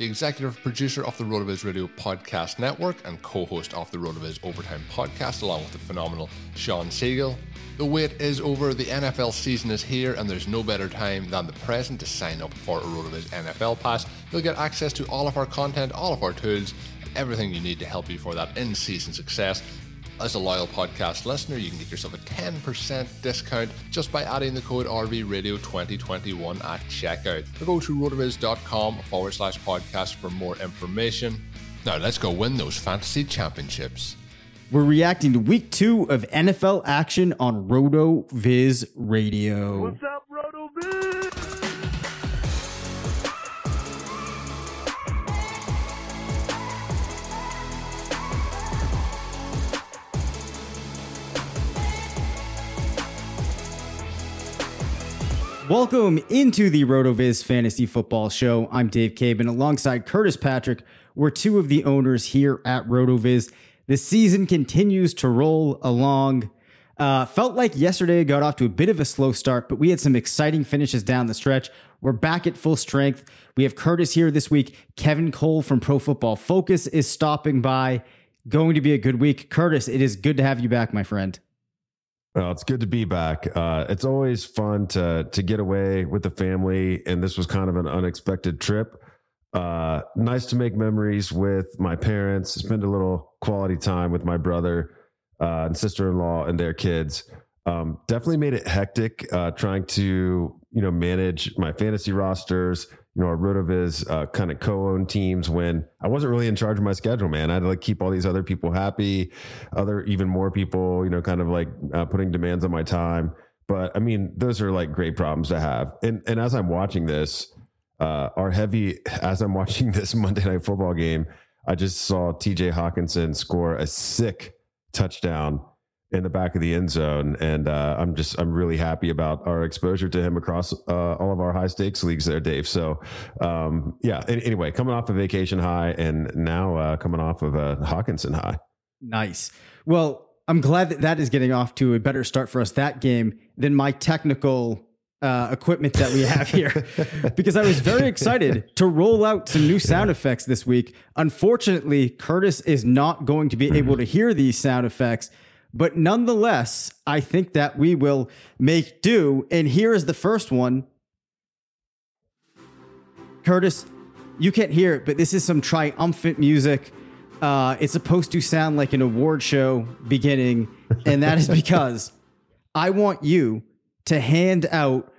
the executive producer of the RotoViz Radio Podcast Network and co host of the RotoViz Overtime Podcast, along with the phenomenal Shawn Siegele. The wait is over, the NFL season is here, and there's no better time than the present to sign up for a RotoViz NFL Pass. You'll get access to all of our content, all of our tools, everything you need to help you for that in season success. As a loyal podcast listener, you can get yourself a 10% discount just by adding the code RVRadio2021 at checkout. Or go to rotoviz.com forward slash podcast for more information. Now let's go win those fantasy championships. We're reacting to week two of NFL action on Roto Viz Radio. What's up, Welcome into the RotoViz Fantasy Football Show. I'm Dave Caban alongside Curtis Patrick. We're two of the owners here at RotoViz. The season continues to roll along. Uh, felt like yesterday got off to a bit of a slow start, but we had some exciting finishes down the stretch. We're back at full strength. We have Curtis here this week. Kevin Cole from Pro Football Focus is stopping by. Going to be a good week. Curtis, it is good to have you back, my friend. Well, it's good to be back. Uh, it's always fun to to get away with the family, and this was kind of an unexpected trip. Uh, nice to make memories with my parents, spend a little quality time with my brother uh, and sister in law and their kids. Um, definitely made it hectic uh, trying to you know manage my fantasy rosters, you know, our Rotoviz uh, kind of co-owned teams when I wasn't really in charge of my schedule, man. I had to like keep all these other people happy, other even more people, you know, kind of like uh, putting demands on my time. But I mean, those are like great problems to have. And and as I'm watching this, uh, our heavy as I'm watching this Monday Night Football game, I just saw T.J. Hockenson score a sick touchdown in the back of the end zone, and uh, I'm just I'm really happy about our exposure to him across uh, all of our high stakes leagues there, Dave. So um, yeah. Anyway, coming off a vacation high, and now uh, coming off of a Hockenson high. Nice. Well, I'm glad that that is getting off to a better start for us that game than my technical uh, equipment that we have here because I was very excited to roll out some new sound effects this week. Unfortunately, Curtis is not going to be able to hear these sound effects. But nonetheless, I think that we will make do. And here is the first one. Curtis, you can't hear it, but this is some triumphant music. Uh, it's supposed to sound like an award show beginning, and that is because I want you to hand out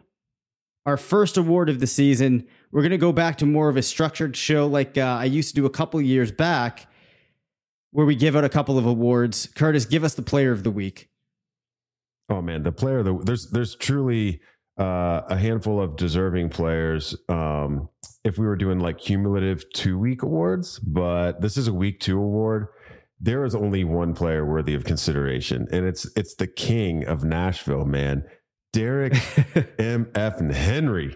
our first award of the season. We're going to go back to more of a structured show like uh, I used to do a couple years back where we give out a couple of awards. Curtis, give us the player of the week. Oh man, the player of the there's there's truly uh, a handful of deserving players. Um, if we were doing like cumulative two week awards, but this is a week two award. There is only one player worthy of consideration, and it's it's the king of Nashville, man, Derrick M. F. Henry.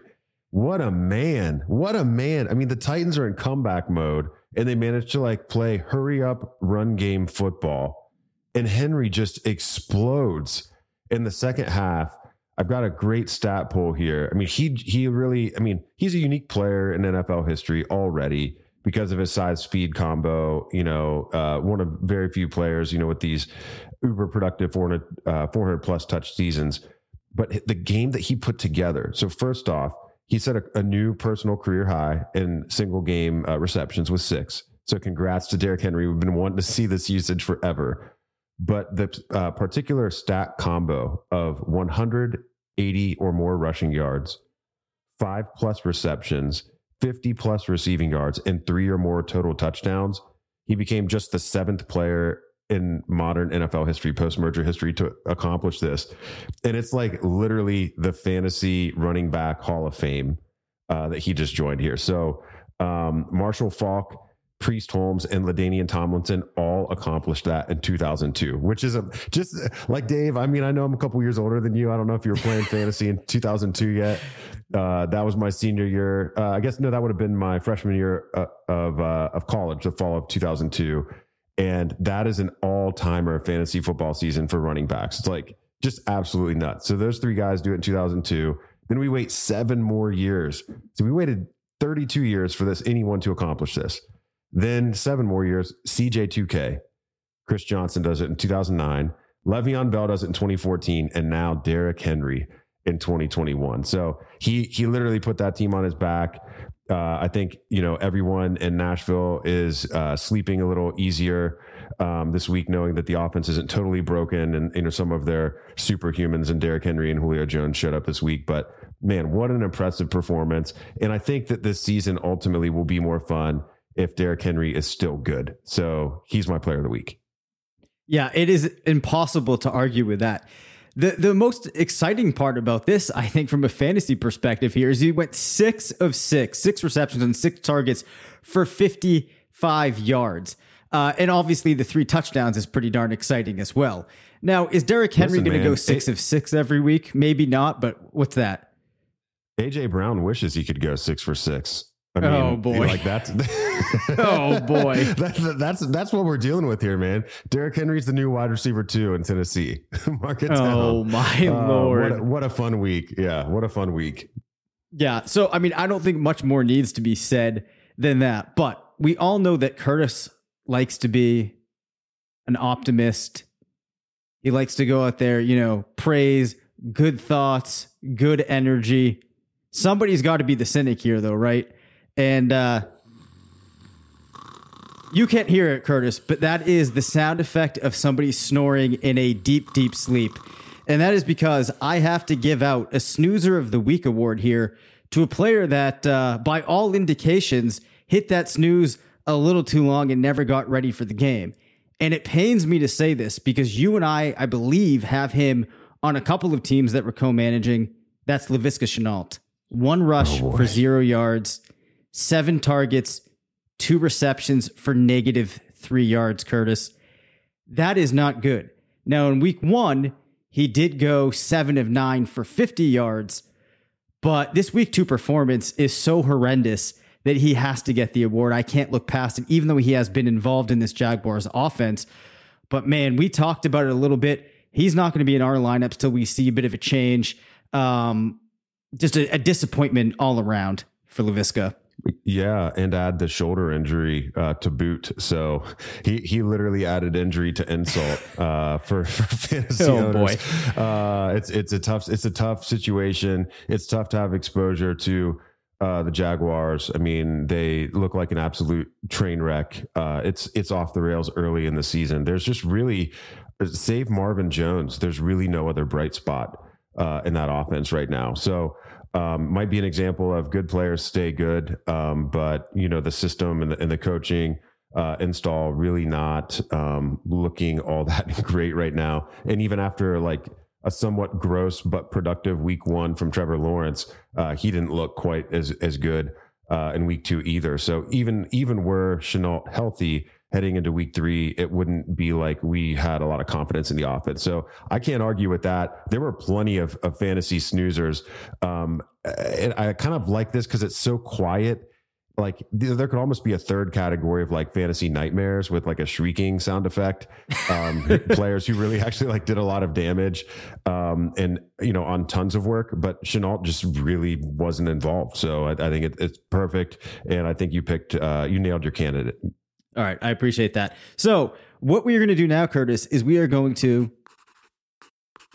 What a man! What a man! I mean, the Titans are in comeback mode and they managed to like play hurry up run game football. And Henry just explodes in the second half. I've got a great stat pool here. I mean, he he really, I mean, he's a unique player in NFL history already. because of his size speed combo. You know, uh, one of very few players, you know, with these uber productive 400, uh, 400 plus touch seasons. But the game that he put together. So, first off, he set a, a new personal career high in single game uh, receptions with six. So, congrats to Derrick Henry. We've been wanting to see this usage forever. But the uh, particular stat combo of 180 or more rushing yards, five plus receptions, 50 plus receiving yards, and three or more total touchdowns, he became just the seventh player in modern NFL history, post merger history, to accomplish this. And it's like literally the fantasy running back Hall of Fame uh, that he just joined here. So um, Marshall Faulk, Priest Holmes and LaDainian Tomlinson all accomplished that in 2002, which is a, just like Dave. I mean, I know I'm a couple years older than you. I don't know if you were playing fantasy in 2002 yet. Uh, that was my senior year. Uh, I guess no, that would have been my freshman year uh, of uh, of college, the fall of 2002, and that is an all timer fantasy football season for running backs. It's like just absolutely nuts. So those three guys do it in 2002. Then we wait seven more years. So we waited 32 years for this anyone to accomplish this. Then seven more years, CJ2K. Chris Johnson does it in 2009. Le'Veon Bell does it in 2014, and now Derrick Henry in 2021. So he he literally put that team on his back. Uh, I think you know everyone in Nashville is uh, sleeping a little easier um, this week, knowing that the offense isn't totally broken, and you know some of their superhumans and Derrick Henry and Julio Jones showed up this week. But man, what an impressive performance! And I think that this season ultimately will be more fun if Derrick Henry is still good. So he's my player of the week. Yeah, it is impossible to argue with that. The the most exciting part about this, I think, from a fantasy perspective here, is he went six of six, six receptions and six targets for 55 yards. Uh, and obviously, the three touchdowns is pretty darn exciting as well. Now, is Derrick Henry going to go six it, of six every week? Maybe not, but what's that? AJ Brown wishes he could go six for six. I mean, oh boy! Like that's oh boy! that's that's that's what we're dealing with here, man. Derrick Henry's the new wide receiver too in Tennessee. Mark it Oh down. my uh, lord! What a, what a fun week! Yeah, what a fun week. Yeah. So I mean, I don't think much more needs to be said than that. But we all know that Curtis likes to be an optimist. He likes to go out there, you know, praise, good thoughts, good energy. Somebody's got to be the cynic here, though, right? And uh, you can't hear it, Curtis, but that is the sound effect of somebody snoring in a deep, deep sleep. And that is because I have to give out a snoozer of the week award here to a player that, uh, by all indications, hit that snooze a little too long and never got ready for the game. And it pains me to say this because you and I, I believe, have him on a couple of teams that we're co managing. That's Laviska Shenault. One rush oh for zero yards seven targets, two receptions for negative three yards, Curtis. That is not good. Now, in week one, he did go seven of nine for 50 yards, but this week two performance is so horrendous that he has to get the award. I can't look past it, even though he has been involved in this Jaguars offense. But man, we talked about it a little bit. He's not going to be in our lineups till we see a bit of a change. Um, just a, a disappointment all around for Laviska. Yeah, and add the shoulder injury uh, to boot. So he he literally added injury to insult uh, for for fantasy oh, owners. Boy. Uh, it's it's a tough it's a tough situation. It's tough to have exposure to uh, the Jaguars. I mean, they look like an absolute train wreck. Uh, it's it's off the rails early in the season. There's just really save Marvin Jones. There's really no other bright spot uh, in that offense right now. So um, might be an example of good players stay good, um, but you know the system and the, and the coaching uh, install really not um, looking all that great right now. And even after like a somewhat gross but productive week one from Trevor Lawrence, uh, he didn't look quite as as good uh, in week two either. So even even were Shenault healthy, heading into week three, it wouldn't be like we had a lot of confidence in the offense. So I can't argue with that. There were plenty of, of fantasy snoozers. Um, and I kind of like this because it's so quiet. like there could almost be a third category of like fantasy nightmares with like a shrieking sound effect um players who really actually like did a lot of damage um and you know on tons of work but Shenault just really wasn't involved so i, I think it, it's perfect and i think you picked uh you nailed your candidate All right, I appreciate that. So, what we are going to do now, Curtis, is we are going to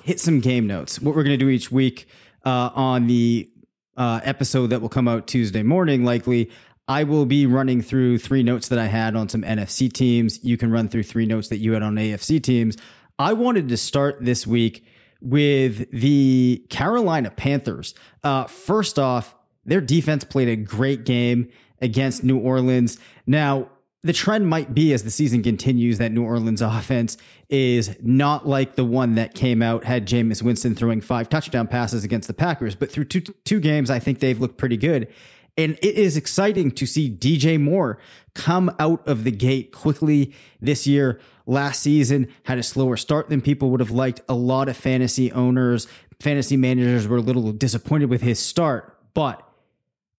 hit some game notes. What we're going to do each week uh, on the uh, episode that will come out Tuesday morning, likely. I will be running through three notes that I had on some NFC teams. You can run through three notes that you had on AFC teams. I wanted to start this week with the Carolina Panthers. Uh, first off, their defense played a great game against New Orleans. Now, the trend might be as the season continues that New Orleans offense is not like the one that came out had Jameis Winston throwing five touchdown passes against the Packers, but through two two games, I think they've looked pretty good. And it is exciting to see DJ Moore come out of the gate quickly this year. Last season had a slower start than people would have liked. A lot of fantasy owners, fantasy managers were a little disappointed with his start, but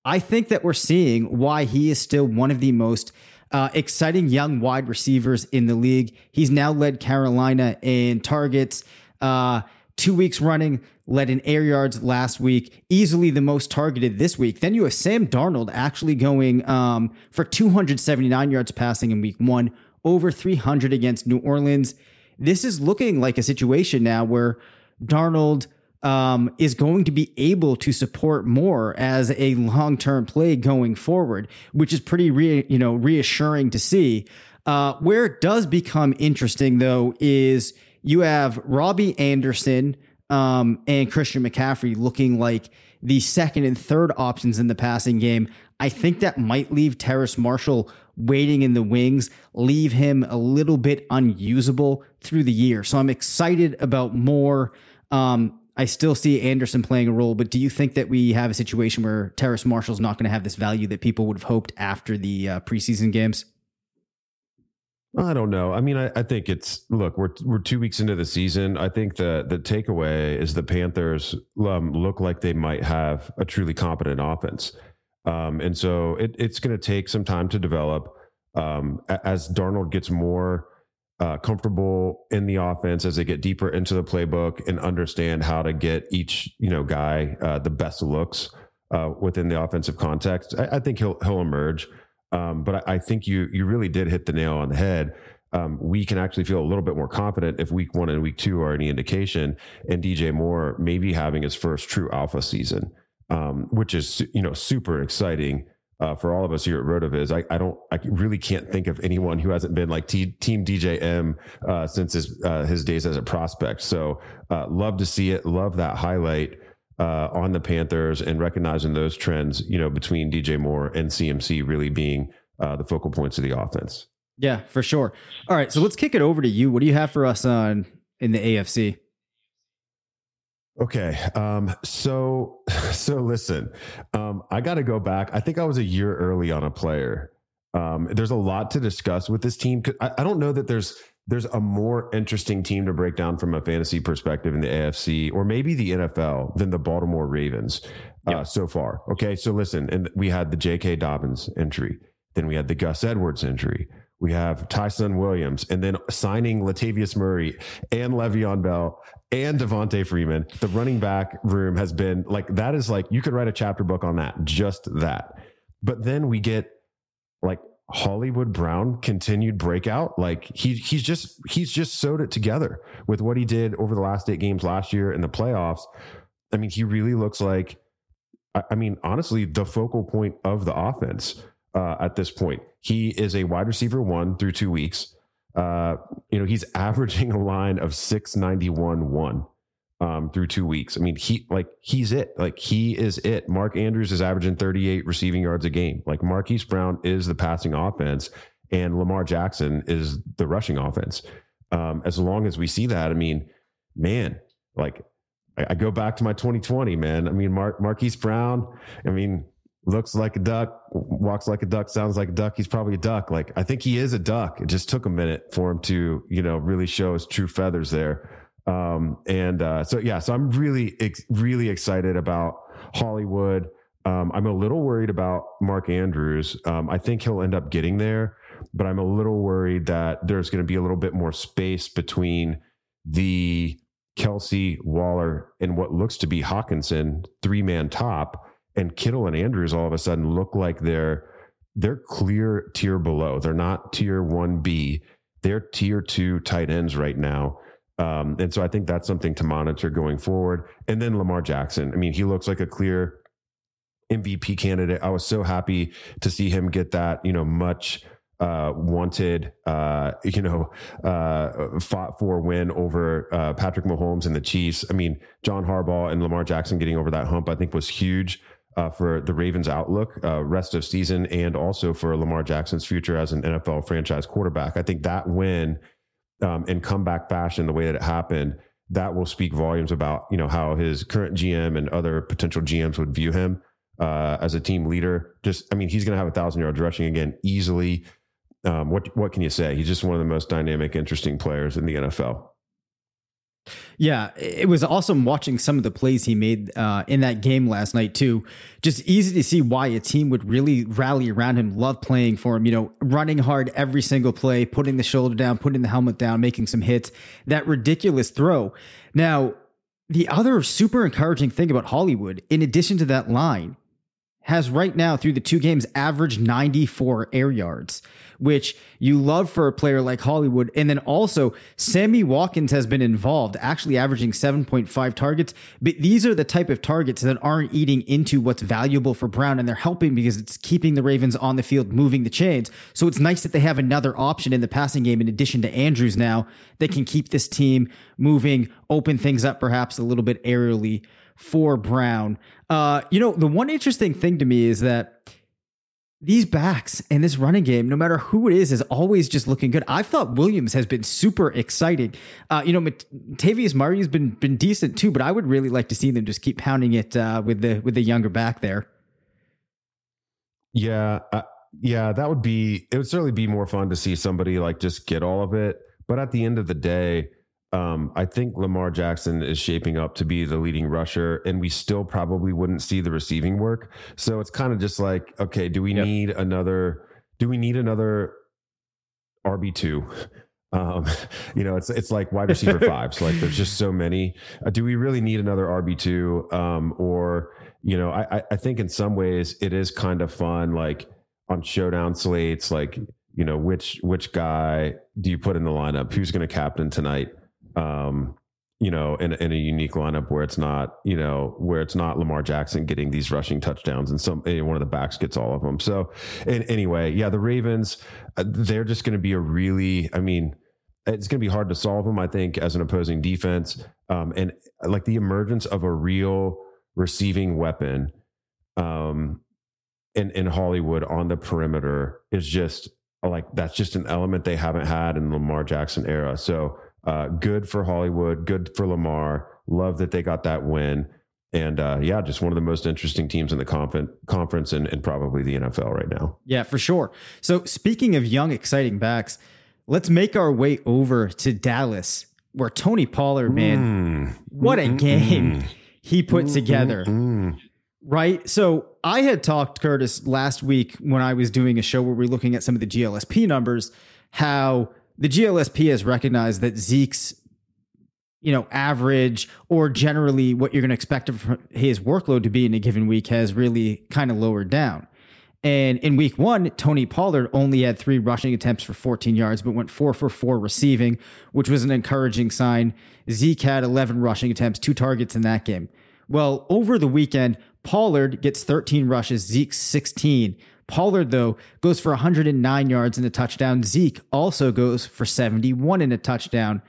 I think that we're seeing why he is still one of the most uh, exciting young wide receivers in the league. He's now led Carolina in targets. Uh, two weeks running, led in air yards last week, easily the most targeted this week. Then you have Sam Darnold actually going um, for 279 yards passing in week one, over 300 against New Orleans. This is looking like a situation now where Darnold um, is going to be able to support more as a long term play going forward, which is pretty re- you know reassuring to see. Uh, where it does become interesting though is you have Robbie Anderson um, and Christian McCaffrey looking like the second and third options in the passing game. I think that might leave Terrace Marshall waiting in the wings, leave him a little bit unusable through the year. So I'm excited about Moore. Um, I still see Anderson playing a role, but do you think that we have a situation where Terrace Marshall's not going to have this value that people would have hoped after the uh, preseason games? I don't know. I mean, I, I, think it's look. We're we're two weeks into the season. I think the the takeaway is the Panthers um, look like they might have a truly competent offense, um, and so it, it's going to take some time to develop. Um, as Darnold gets more uh, comfortable in the offense, as they get deeper into the playbook and understand how to get each you know guy uh, the best looks uh, within the offensive context, I, I think he'll he'll emerge. Um, but I, I, think you you really did hit the nail on the head. Um, we can actually feel a little bit more confident if week one and week two are any indication, and DJ Moore maybe having his first true alpha season, um, which is you know super exciting uh, for all of us here at Rotoviz. I, I don't, I really can't think of anyone who hasn't been like T, Team DJM uh, since his uh, his days as a prospect. So uh, love to see it. Love that highlight uh, on the Panthers and recognizing those trends, you know, between DJ Moore and CMC really being uh, the focal points of the offense. Yeah, for sure. All right, so let's kick it over to you. What do you have for us on in the AFC? Okay. Um, so, so listen, um, I got to go back. I think I was a year early on a player. Um, there's a lot to discuss with this team. I, I don't know that there's there's a more interesting team to break down from a fantasy perspective in the AFC or maybe the NFL than the Baltimore Ravens uh, yep. so far. Okay, so listen, and we had the J.K. Dobbins entry, then we had the Gus Edwards injury. We have Ty'Son Williams, and then signing Latavius Murray and Le'Veon Bell and Devonta Freeman. The running back room has been like that is like you could write a chapter book on that, just that. But then we get like Hollywood Brown continued breakout. Like he he's just he's just sewed it together with what he did over the last eight games last year in the playoffs. I mean, he really looks like I mean, honestly, the focal point of the offense uh, at this point. He is a wide receiver one through two weeks. Uh, you know, he's averaging a line of 691 one um, through two weeks. I mean, he like he's it. Like he is it. Mark Andrews is averaging 38 receiving yards a game. Like Marquise Brown is the passing offense, and Lamar Jackson is the rushing offense. Um, as long as we see that, I mean, man, like I, I go back to my 2020, man. I mean, Mark Marquise Brown. I mean, looks like a duck, walks like a duck, sounds like a duck. He's probably a duck. Like I think he is a duck. It just took a minute for him to, you know, really show his true feathers there. Um, and uh, so yeah, so I'm really, ex- really excited about Hollywood. Um, I'm a little worried about Mark Andrews. Um, I think he'll end up getting there, but I'm a little worried that there's going to be a little bit more space between the Kelce Waller, and what looks to be Hockenson three man top, and Kittle and Andrews all of a sudden look like they're they're clear tier below. They're not tier one B. They're tier two tight ends right now. Um, and so I think that's something to monitor going forward. And then Lamar Jackson. I mean, he looks like a clear MVP candidate. I was so happy to see him get that, you know, much uh, wanted, uh, you know, uh, fought for win over uh, Patrick Mahomes and the Chiefs. I mean, John Harbaugh and Lamar Jackson getting over that hump, I think was huge. Uh, for the Ravens' outlook, uh, rest of season, and also for Lamar Jackson's future as an NFL franchise quarterback, I think that win um, in comeback fashion, the way that it happened, that will speak volumes about you know how his current GM and other potential GMs would view him uh, as a team leader. Just, I mean, he's going to have a thousand yards rushing again easily. Um, what what can you say? He's just one of the most dynamic, interesting players in the NFL. Yeah, it was awesome watching some of the plays he made uh, in that game last night too. Just easy to see why a team would really rally around him, love playing for him. You know, running hard every single play, putting the shoulder down, putting the helmet down, making some hits. That ridiculous throw. Now, the other super encouraging thing about Hollywood, in addition to that line, has right now through the two games averaged 94 air yards, which you love for a player like Hollywood. And then also, Sammy Watkins has been involved, actually averaging 7.5 targets. But these are the type of targets that aren't eating into what's valuable for Brown, and they're helping because it's keeping the Ravens on the field, moving the chains. So it's nice that they have another option in the passing game in addition to Andrews now that can keep this team moving, open things up perhaps a little bit aerially for Brown. Uh, you know, the one interesting thing to me is that these backs and this running game, no matter who it is, is always just looking good. I thought Williams has been super exciting. Uh, you know, Tavius Murray has been been decent too, but I would really like to see them just keep pounding it uh, with the with the younger back there. Yeah, uh, yeah, that would be. It would certainly be more fun to see somebody like just get all of it. But at the end of the day, um, I think Lamar Jackson is shaping up to be the leading rusher, and we still probably wouldn't see the receiving work. So it's kind of just like, okay, do we yep. need another? Do we need another RB two? Um, you know, it's it's like wide receiver fives. So like there's just so many. Uh, do we really need another RB two? Um, or you know, I I think in some ways it is kind of fun, like on showdown slates, like you know which which guy do you put in the lineup? Who's going to captain tonight? Um, you know, in, in a unique lineup where it's not, you know, where it's not Lamar Jackson getting these rushing touchdowns and some one of the backs gets all of them. So, and anyway, yeah, the Ravens, uh, they're just going to be a really, I mean, it's going to be hard to solve them, I think, as an opposing defense. Um, and like the emergence of a real receiving weapon um, in, in Hollywood on the perimeter is just like that's just an element they haven't had in the Lamar Jackson era. So, uh, good for Hollywood, good for Lamar. Love that they got that win. And uh, yeah, just one of the most interesting teams in the conference and, and probably the NFL right now. Yeah, for sure. So, speaking of young, exciting backs, let's make our way over to Dallas, where Tony Pollard, man, mm. what a game mm. he put mm. together. Right. So I had talked, Curtis, last week when I was doing a show where we are looking at some of the GLSP numbers, how the GLSP has recognized that Zeke's you know, average or generally what you're going to expect of his workload to be in a given week has really kind of lowered down. And in week one, Tony Pollard only had three rushing attempts for 14 yards, but went four for four receiving, which was an encouraging sign. Zeke had 11 rushing attempts, two targets in that game. Well, over the weekend, Pollard gets 13 rushes, Zeke 16. Pollard, though, goes for 109 yards in a touchdown. Zeke also goes for 71 in a touchdown.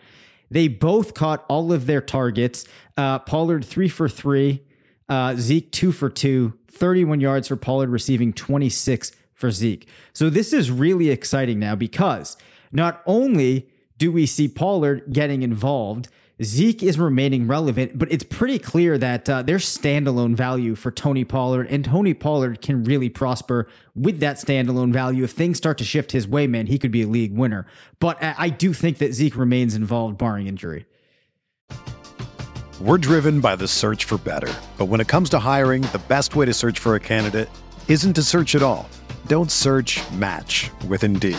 They both caught all of their targets. Uh, Pollard, three for three. Uh, Zeke, two for two. 31 yards for Pollard, receiving 26 for Zeke. So this is really exciting now because not only do we see Pollard getting involved, Zeke is remaining relevant, but it's pretty clear that uh, there's standalone value for Tony Pollard, and Tony Pollard can really prosper with that standalone value. If things start to shift his way, man, he could be a league winner. But I do think that Zeke remains involved, barring injury. We're driven by the search for better. But when it comes to hiring, the best way to search for a candidate isn't to search at all. Don't search match with Indeed.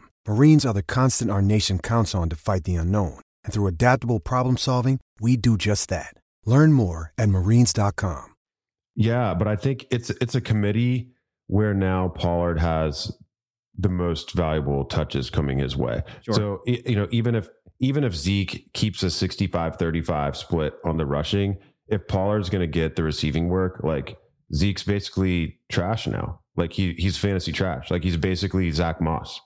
Marines are the constant our nation counts on to fight the unknown. And through adaptable problem solving, we do just that. Learn more at marines.com. Yeah, but I think it's it's a committee where now Pollard has the most valuable touches coming his way. Sure. So you know, even if even if Zeke keeps a 65-35 split on the rushing, if Pollard's going to get the receiving work, like Zeke's basically trash now. Like he he's fantasy trash. Like he's basically Zack Moss.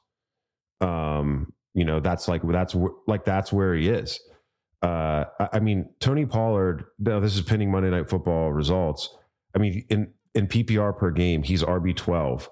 Um, you know, that's like that's like that's where he is. Uh, I, mean, Tony Pollard. Now this is pending Monday Night Football results. I mean, in in PPR per game, he's RB twelve,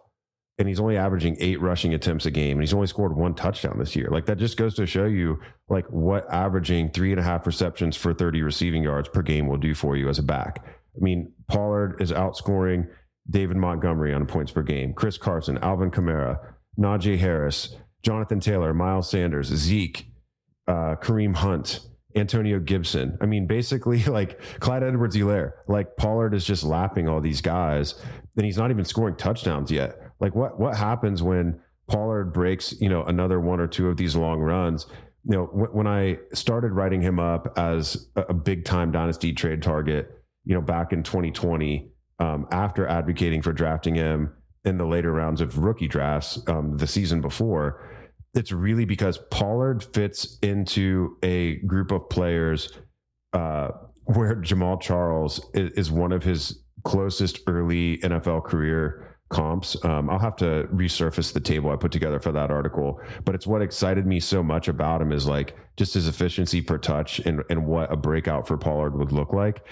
and he's only averaging eight rushing attempts a game, and he's only scored one touchdown this year. Like that just goes to show you like what averaging three and a half receptions for thirty receiving yards per game will do for you as a back. I mean, Pollard is outscoring David Montgomery on points per game, Chris Carson, Alvin Kamara, Najee Harris, Jonathan Taylor, Miles Sanders, Zeke, uh, Kareem Hunt, Antonio Gibson. I mean, basically, like Clyde Edwards Helaire, like Pollard is just lapping all these guys, and he's not even scoring touchdowns yet. Like, what what happens when Pollard breaks, you know, another one or two of these long runs? You know, when, when I started writing him up as a, a big time dynasty trade target, you know, back in 2020, um, after advocating for drafting him in the later rounds of rookie drafts um, the season before, it's really because Pollard fits into a group of players uh, where Jamaal Charles is, is, one of his closest early NFL career comps. Um, I'll have to resurface the table I put together for that article, but it's what excited me so much about him is like just his efficiency per touch and, and what a breakout for Pollard would look like.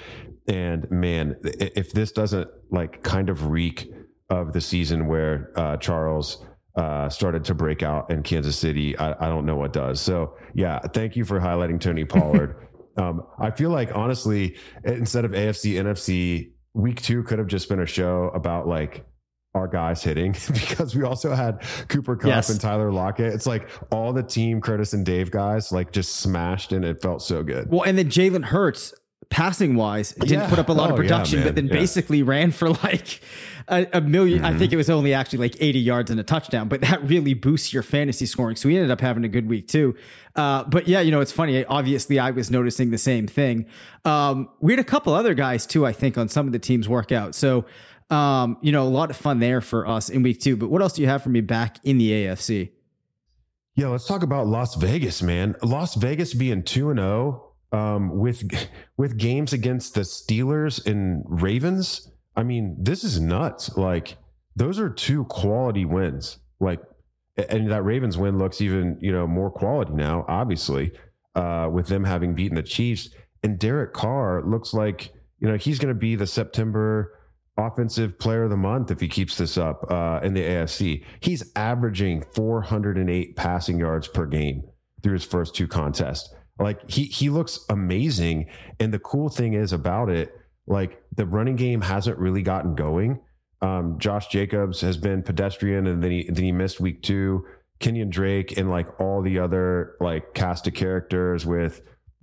And man, if this doesn't like kind of reek of the season where uh, Charles uh, started to break out in Kansas City, I, I, don't know what does. So yeah, thank you for highlighting Tony Pollard. um, I feel like honestly, instead of AFC, NFC, week two could have just been a show about like our guys hitting because we also had Cooper Kupp yes. and Tyler Lockett. It's like all the team Curtis and Dave guys like just smashed and it felt so good. Well, and then Jalen Hurts passing wise didn't yeah. put up a lot oh, of production, yeah, but then yeah. basically ran for like a, a 1000000 mm-hmm. I think it was only actually like 80 yards and a touchdown, but that really boosts your fantasy scoring. So he ended up having a good week too. Uh, but yeah, you know, it's funny. Obviously, I was noticing the same thing. Um, we had a couple other guys too, I think, on some of the teams' workout. So, um, you know, a lot of fun there for us in week two. But what else do you have for me back in the AFC? Yeah, let's talk about Las Vegas, man. Las Vegas being 2 and 0 um, with with games against the Steelers and Ravens. I mean, this is nuts. Like those are two quality wins. Like and that Ravens win looks even you know more quality now, obviously, uh, with them having beaten the Chiefs. And Derek Carr looks like you know he's going to be the September offensive player of the month if he keeps this up uh, in the AFC. He's averaging 408 passing yards per game through his first two contests. Like he he looks amazing. And the cool thing is about it, like the running game hasn't really gotten going. Um, Josh Jacobs has been pedestrian, and then he then he missed week two. Kenyan Drake and like all the other like cast of characters with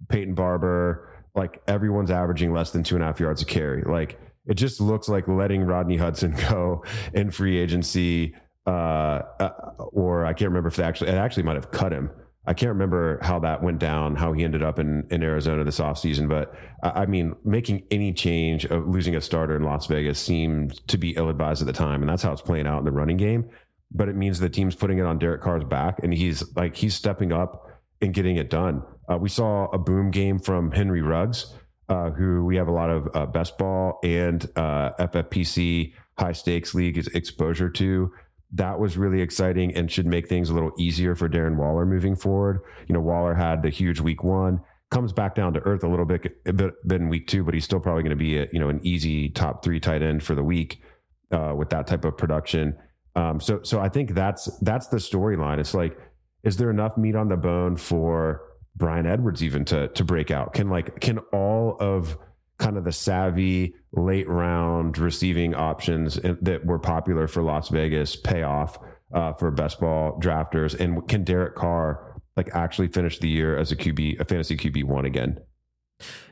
Peyton Barber, like everyone's averaging less than two and a half yards a carry. Like it just looks like letting Rodney Hudson go in free agency, uh, uh, or I can't remember if they actually it actually might have cut him. I can't remember how that went down, how he ended up in, in Arizona this offseason. But I mean, making any change of losing a starter in Las Vegas seemed to be ill advised at the time. And that's how it's playing out in the running game. But it means the team's putting it on Derek Carr's back and he's like, he's stepping up and getting it done. Uh, we saw a boom game from Henry Ruggs, uh, who we have a lot of uh, best ball and uh, FFPC high stakes league exposure to that was really exciting and should make things a little easier for Darren Waller moving forward. You know, Waller had the huge week one, comes back down to earth a little bit, a bit, in week two, but he's still probably going to be a, you know, an easy top three tight end for the week uh, with that type of production. Um, so, so I think that's, that's the storyline. It's like, is there enough meat on the bone for Bryan Edwards even to, to break out? Can like, can all of, kind of the savvy late round receiving options that were popular for Las Vegas pay off uh, for best ball drafters? And can Derek Carr like actually finish the year as a QB, a fantasy QB one again?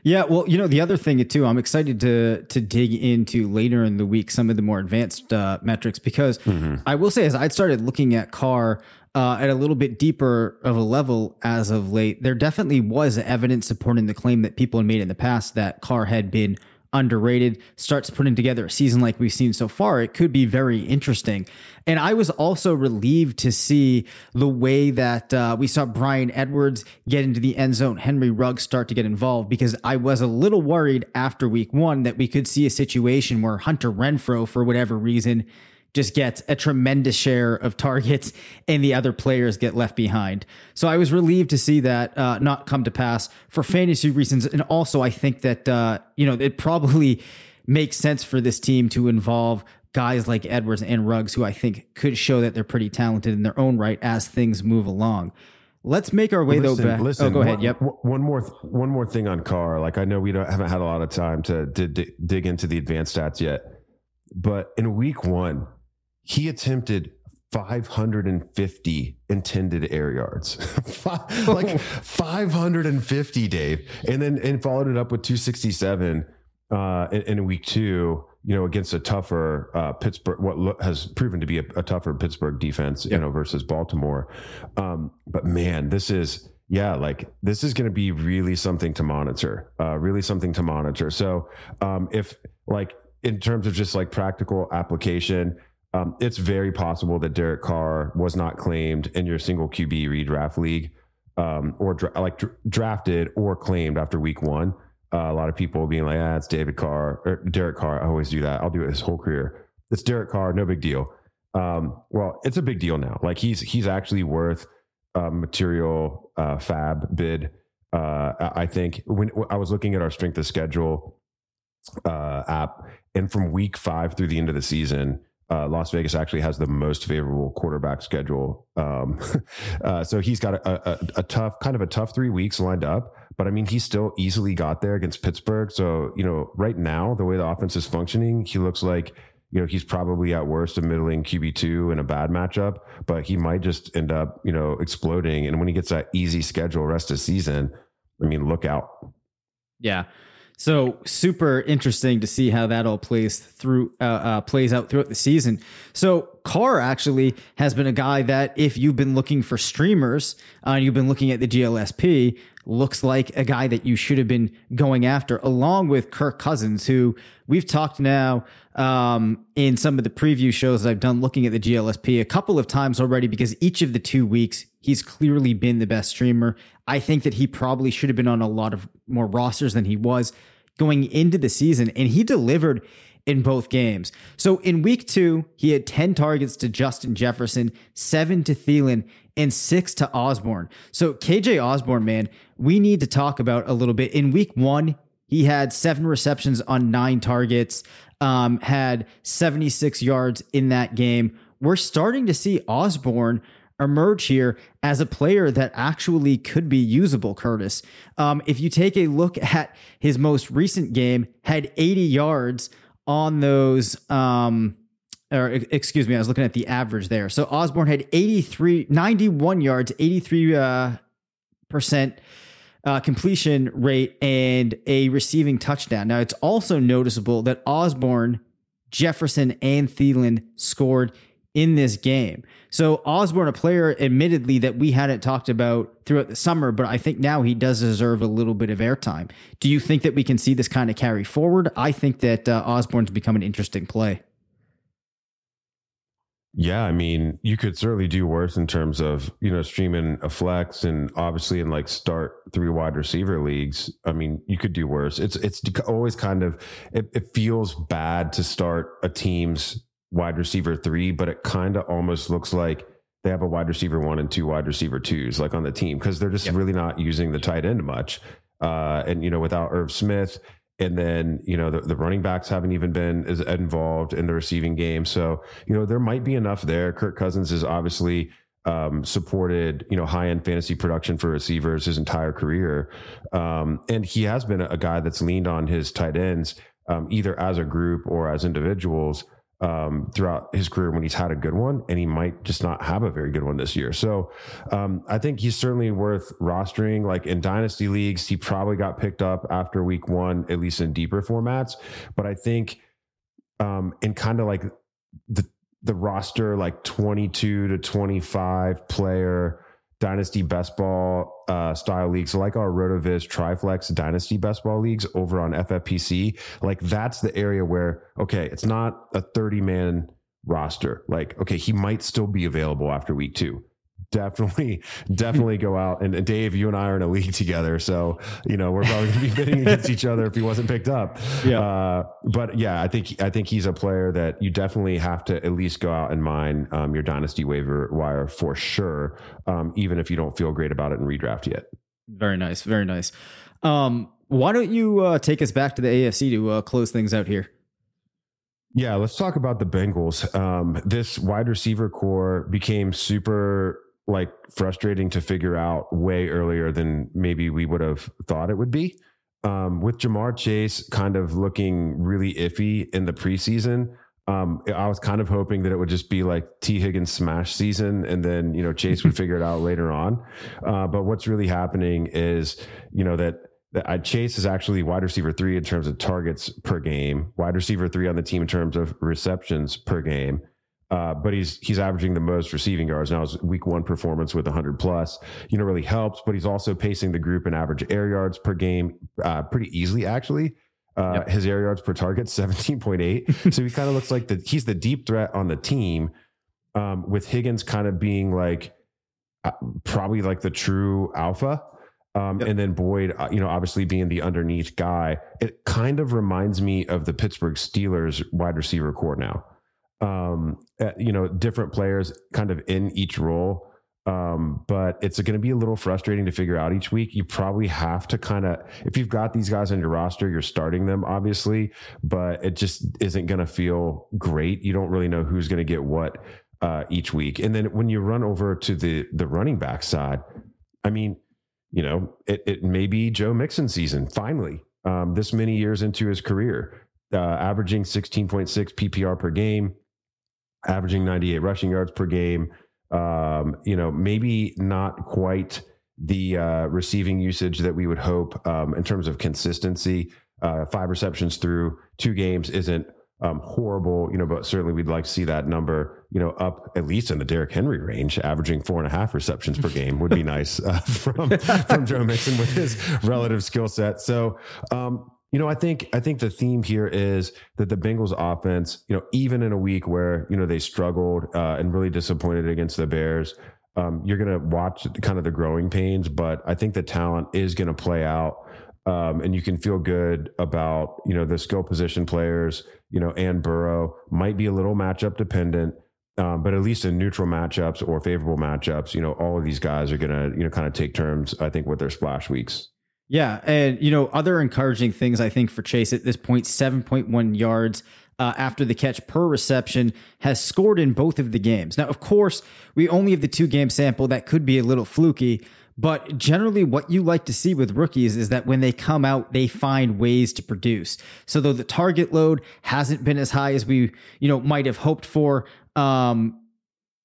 Yeah, well, you know the other thing too, I'm excited to to dig into later in the week some of the more advanced uh, metrics because mm-hmm. I will say as I started looking at Carr uh, at a little bit deeper of a level as of late, there definitely was evidence supporting the claim that people had made in the past that Carr had been underrated. Starts putting together a season like we've seen so far, it could be very interesting. And I was also relieved to see the way that uh, we saw Bryan Edwards get into the end zone, Henry Ruggs start to get involved, because I was a little worried after week one that we could see a situation where Hunter Renfrow, for whatever reason, just gets a tremendous share of targets and the other players get left behind. So I was relieved to see that uh, not come to pass for fantasy reasons. And also, I think that, uh, you know, it probably makes sense for this team to involve guys like Edwards and Ruggs, who I think could show that they're pretty talented in their own right as things move along. Let's make our way listen, though back. Listen, oh, go ahead. Yep. One more, one more thing on Carr. Like I know we don't haven't had a lot of time to, to dig into the advanced stats yet, but in week one, he attempted 550 intended air yards. Like 550 dave. And then and followed it up with 267 uh in, in week two you know against a tougher uh pittsburgh what has proven to be a, a tougher pittsburgh defense you know versus baltimore. Um but man this is yeah like this is going to be really something to monitor uh really something to monitor. So um if like in terms of just like practical application um, it's very possible that Derek Carr was not claimed in your single QB redraft league, um, or dra- like dr- drafted or claimed after week one. Uh, a lot of people being like, "Ah, it's David Carr or Derek Carr." I always do that. I'll do it his whole career. It's Derek Carr, no big deal. Um, well, it's a big deal now. Like he's he's actually worth a material uh, FAAB bid. Uh, I think when I was looking at our strength of schedule uh, app, and from week five through the end of the season, uh, Las Vegas actually has the most favorable quarterback schedule. Um, uh, so he's got a, a, a, tough, kind of a tough three weeks lined up. But I mean, he still easily got there against Pittsburgh. So, you know, right now, the way the offense is functioning, he looks like, you know, he's probably at worst a middling QB2 in a bad matchup, but he might just end up, you know, exploding. And when he gets that easy schedule rest of season, I mean, look out. Yeah. So super interesting to see how that all plays through uh, uh, plays out throughout the season. So Carr actually has been a guy that if you've been looking for streamers uh, and you've been looking at the GLSP, looks like a guy that you should have been going after, along with Kirk Cousins, who we've talked now um, in some of the preview shows I've done looking at the GLSP a couple of times already because each of the two weeks he's clearly been the best streamer. I think that he probably should have been on a lot of more rosters than he was going into the season, and he delivered in both games. So in week two, he had 10 targets to Justin Jefferson, seven to Thielen, and six to Osborn. So KJ Osborn, man, we need to talk about a little bit. In week one, he had seven receptions on nine targets, um, had 76 yards in that game. We're starting to see Osborn emerge here as a player that actually could be usable, Curtis. Um, if you take a look at his most recent game, had 80 yards on those. Um, or excuse me, I was looking at the average there. So Osborn had 83, 91 yards, 83 uh, percent uh, completion rate, and a receiving touchdown. Now it's also noticeable that Osborn, Jefferson, and Thielen scored in this game. So Osborn, a player, admittedly that we hadn't talked about throughout the summer, but I think now he does deserve a little bit of airtime. Do you think that we can see this kind of carry forward? I think that uh, Osborn's become an interesting play. Yeah, I mean, you could certainly do worse in terms of you know streaming a flex, and obviously in like start three wide receiver leagues. I mean, you could do worse. It's it's always kind of it, it feels bad to start a team's wide receiver three, but it kind of almost looks like they have a wide receiver one and two wide receiver twos like on the team because they're just yep. really not using the tight end much. Uh, and you know, without Irv Smith, and then you know the, the running backs haven't even been as involved in the receiving game. So you know there might be enough there. Kirk Cousins is obviously um, supported you know high end fantasy production for receivers his entire career, um, and he has been a, a, guy that's leaned on his tight ends um, either as a group or as individuals um, throughout his career when he's had a good one, and he might just not have a very good one this year. So um, I think he's certainly worth rostering. Like in dynasty leagues, he probably got picked up after week one, at least in deeper formats. But I think um, in kind of like the the roster, like twenty two to twenty five player dynasty best ball uh, style leagues like our rotoviz triflex dynasty best ball leagues over on ffpc like that's the area where okay it's not a 30 man roster. Like okay he might still be available after week two definitely definitely go out and, dave you and i are in a league together. So you know we're probably going to be bidding against each other if he wasn't picked up. Yeah. Uh, but yeah i think i think he's a player that you definitely have to at least go out and mine um, your dynasty waiver wire for sure um, even if you don't feel great about it in redraft yet. Very nice very nice. Um, why don't you uh, take us back to the afc to uh, close things out here? Yeah, let's talk about the Bengals. Um, this wide receiver core became super like frustrating to figure out way earlier than maybe we would have thought it would be. Um, with Ja'Marr Chase kind of looking really iffy in the preseason, um, I was kind of hoping that it would just be like Tee Higgins smash season, and then you know Chase would figure it out later on. Uh, but what's really happening is you know that that Chase is actually wide receiver three in terms of targets per game, wide receiver three on the team in terms of receptions per game. Uh, but he's he's averaging the most receiving yards now. His week one performance with 100 plus, you know, really helps. But he's also pacing the group in average air yards per game uh, pretty easily, actually. Uh, yep. His air yards per target 17.8. so he kind of looks like the he's the deep threat on the team, um, with Higgins kind of being like uh, probably like the true alpha. Um, yep. And then Boyd, uh, you know, obviously being the underneath guy, it kind of reminds me of the Pittsburgh Steelers wide receiver core now um, uh, you know, different players kind of in each role. Um, but it's going to be a little frustrating to figure out each week. You probably have to kind of, if you've got these guys on your roster, you're starting them, obviously, but it just isn't going to feel great. You don't really know who's going to get what uh, each week. And then when you run over to the the running back side, I mean, you know, it, it may be Joe Mixon season finally. Um, this many years into his career, uh, averaging 16.6 PPR per game, averaging 98 rushing yards per game. Um, you know, maybe not quite the uh, receiving usage that we would hope um, in terms of consistency. Uh, five receptions through two games isn't um, horrible, you know, but certainly we'd like to see that number, you know, up at least in the Derrick Henry range, averaging four and a half receptions per game would be nice uh, from from Joe Mixon with his relative skill set. So, um, you know, I think I think the theme here is that the Bengals offense, you know, even in a week where you know they struggled uh, and really disappointed against the Bears, um, you're going to watch kind of the growing pains. But I think the talent is going to play out. Um, and you can feel good about you know the skill position players. You know, and Burrow might be a little matchup dependent, um, but at least in neutral matchups or favorable matchups, you know, all of these guys are gonna you know kind of take turns. I think with their splash weeks. Yeah, and you know other encouraging things I think for Chase at this point, seven point one yards. Uh, after the catch per reception has scored in both of the games. Now, of course, we only have the two game sample that could be a little fluky, but generally, what you like to see with rookies is that when they come out, they find ways to produce. So though the target load hasn't been as high as we, you know, might have hoped for, um,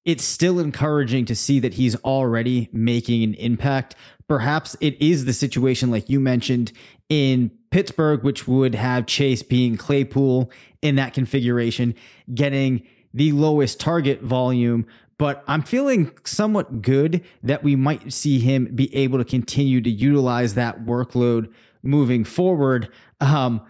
it's still encouraging to see that he's already making an impact. Perhaps it is the situation, like you mentioned, in Pittsburgh, which would have Chase being Claypool in that configuration, getting the lowest target volume. But I'm feeling somewhat good that we might see him be able to continue to utilize that workload moving forward. Um,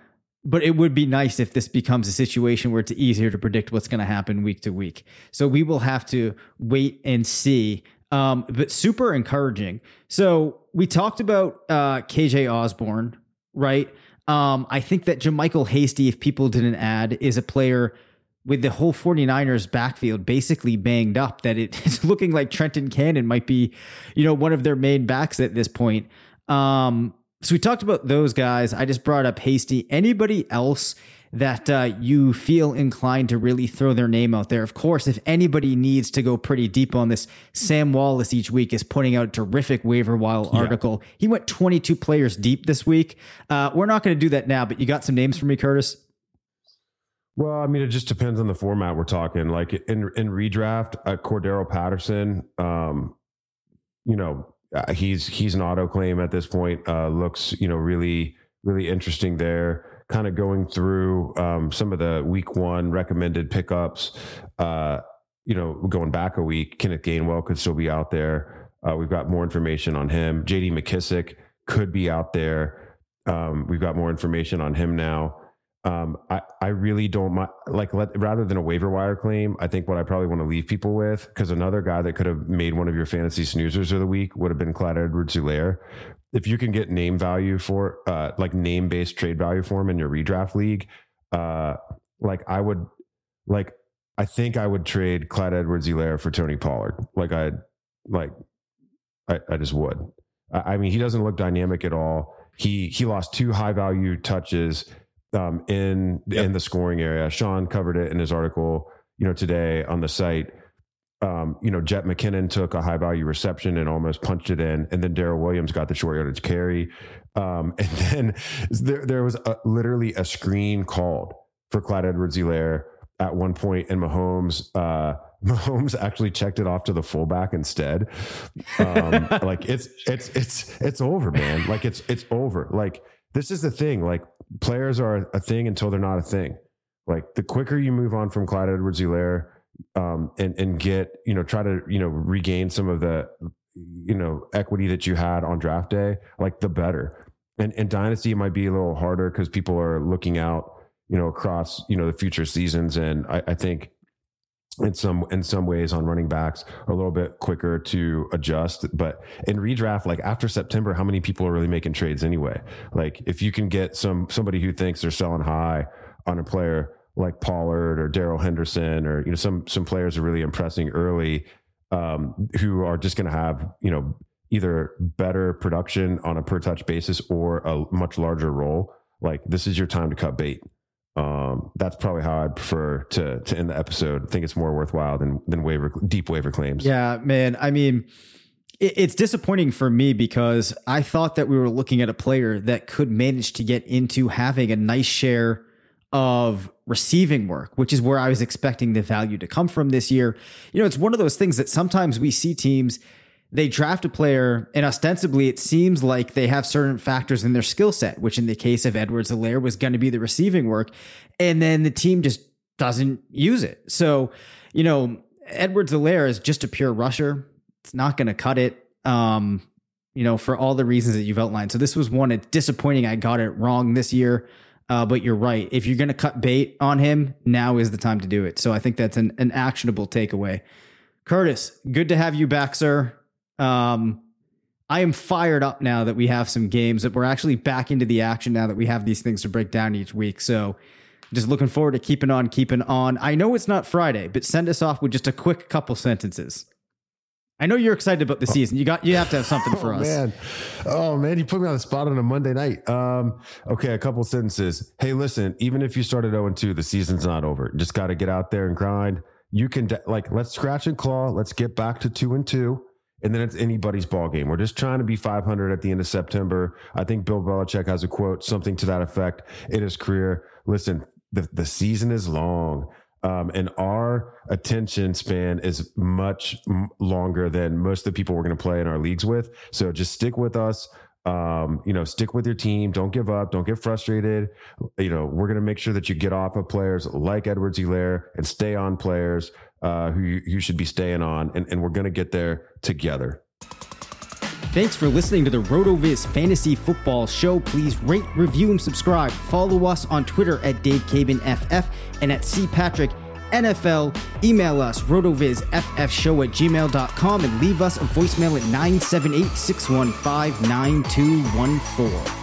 but it would be nice if this becomes a situation where it's easier to predict what's going to happen week to week. So we will have to wait and see. Um, but super encouraging. So we talked about uh, KJ Osborn, right? Um, I think that JaMycal Hasty, if people didn't add, is a player with the whole 49ers backfield basically banged up that it is looking like Trenton Cannon might be, you know, one of their main backs at this point. Um, so we talked about those guys. I just brought up Hasty. Anybody else that uh, you feel inclined to really throw their name out there? Of course, if anybody needs to go pretty deep on this, Sam Wallace each week is putting out a terrific waiver wire article. He went 22 players deep this week. Uh, we're not going to do that now, but you got some names for me, Curtis? Well, I mean, it just depends on the format we're talking. Like in in redraft, uh, Cordarrelle Patterson, um, you know, uh, he's he's an auto claim at this point. Uh, looks, you know, really really interesting there. Kind of going through um, some of the week one recommended pickups. Uh, you know, going back a week, Kenneth Gainwell could still be out there. Uh, we've got more information on him. J.D. McKissic could be out there. Um, we've got more information on him now. Um, I, I really don't mind, like, let, rather than a waiver wire claim, I think what I probably want to leave people with, because another guy that could have made one of your fantasy snoozers of the week would have been Clyde Edwards Helaire. If you can get name value for, uh, like name based trade value for him in your redraft league, uh, like I would, like, I think I would trade Clyde Edwards Helaire for Tony Pollard. Like, I, like, I, I just would. I, I mean, he doesn't look dynamic at all. He, he lost two high value touches um, in yep. in the scoring area. Shawn covered it in his article, you know, today on the site. Um, you know, Jerick McKinnon took a high value reception and almost punched it in, and then Darrel Williams got the short yardage carry. Um, and then there there was a, literally a screen called for Clyde Edwards Helaire at one point, and Mahomes. Uh, Mahomes actually checked it off to the fullback instead. Um, like it's it's it's it's over, man. Like it's it's over. Like this is the thing. Like players are a thing until they're not a thing. Like the quicker you move on from Clyde Edwards Helaire um, and and get you know try to you know regain some of the you know equity that you had on draft day, like the better. And and dynasty might be a little harder because people are looking out you know across you know the future seasons, and I, I think in some in some ways on running backs are a little bit quicker to adjust but in redraft like after september how many people are really making trades anyway? Like if you can get some somebody who thinks they're selling high on a player like pollard or darrell henderson or you know some some players are really impressing early um, who are just going to have you know either better production on a per touch basis or a much larger role like this is your time to cut bait um, that's probably how I'd prefer to to end the episode. I think it's more worthwhile than than waiver deep waiver claims. Yeah, man. I mean, it, it's disappointing for me because I thought that we were looking at a player that could manage to get into having a nice share of receiving work, which is where I was expecting the value to come from this year. You know, it's one of those things that sometimes we see teams they draft a player and ostensibly it seems like they have certain factors in their skill set, which in the case of Edwards Helaire was going to be the receiving work. And then the team just doesn't use it. So, you know, Edwards Helaire is just a pure rusher. It's not going to cut it. Um, you know, for all the reasons that you've outlined. So this was one it's disappointing I got it wrong this year. Uh, but you're right. If you're going to cut bait on him, now is the time to do it. So I think that's an, an actionable takeaway. Curtis, good to have you back, sir. Um, I am fired up now that we have some games that we're actually back into the action now that we have these things to break down each week. So just looking forward to keeping on, keeping on. I know it's not Friday, but send us off with just a quick couple sentences. I know you're excited about the season. You got you have to have something for us. oh, us. Man. Oh man, you put me on the spot on a Monday night. Um, okay, a couple sentences. Hey, listen, even if you started 0 2, the season's not over. Just got to get out there and grind. You can like let's scratch and claw. Let's get back to two and two. And then it's anybody's ball game. We're just trying to be 500 at the end of September. I think Bill Belichick has a quote, something to that effect in his career. Listen, the, the season is long. Um, and our attention span is much longer than most of the people we're going to play in our leagues with. So just stick with us. Um, you know, stick with your team. Don't give up. Don't get frustrated. You know, we're going to make sure that you get off of players like Edwards Helaire and stay on players uh, who you, should be staying on. And, and we're going to get there together. Thanks for listening to the RotoViz Fantasy Football Show. Please rate, review, and subscribe. Follow us on Twitter at Dave FF and at C Patrick NFL. Email us rotovizffshow at gmail.com and leave us a voicemail at 978 615 9214.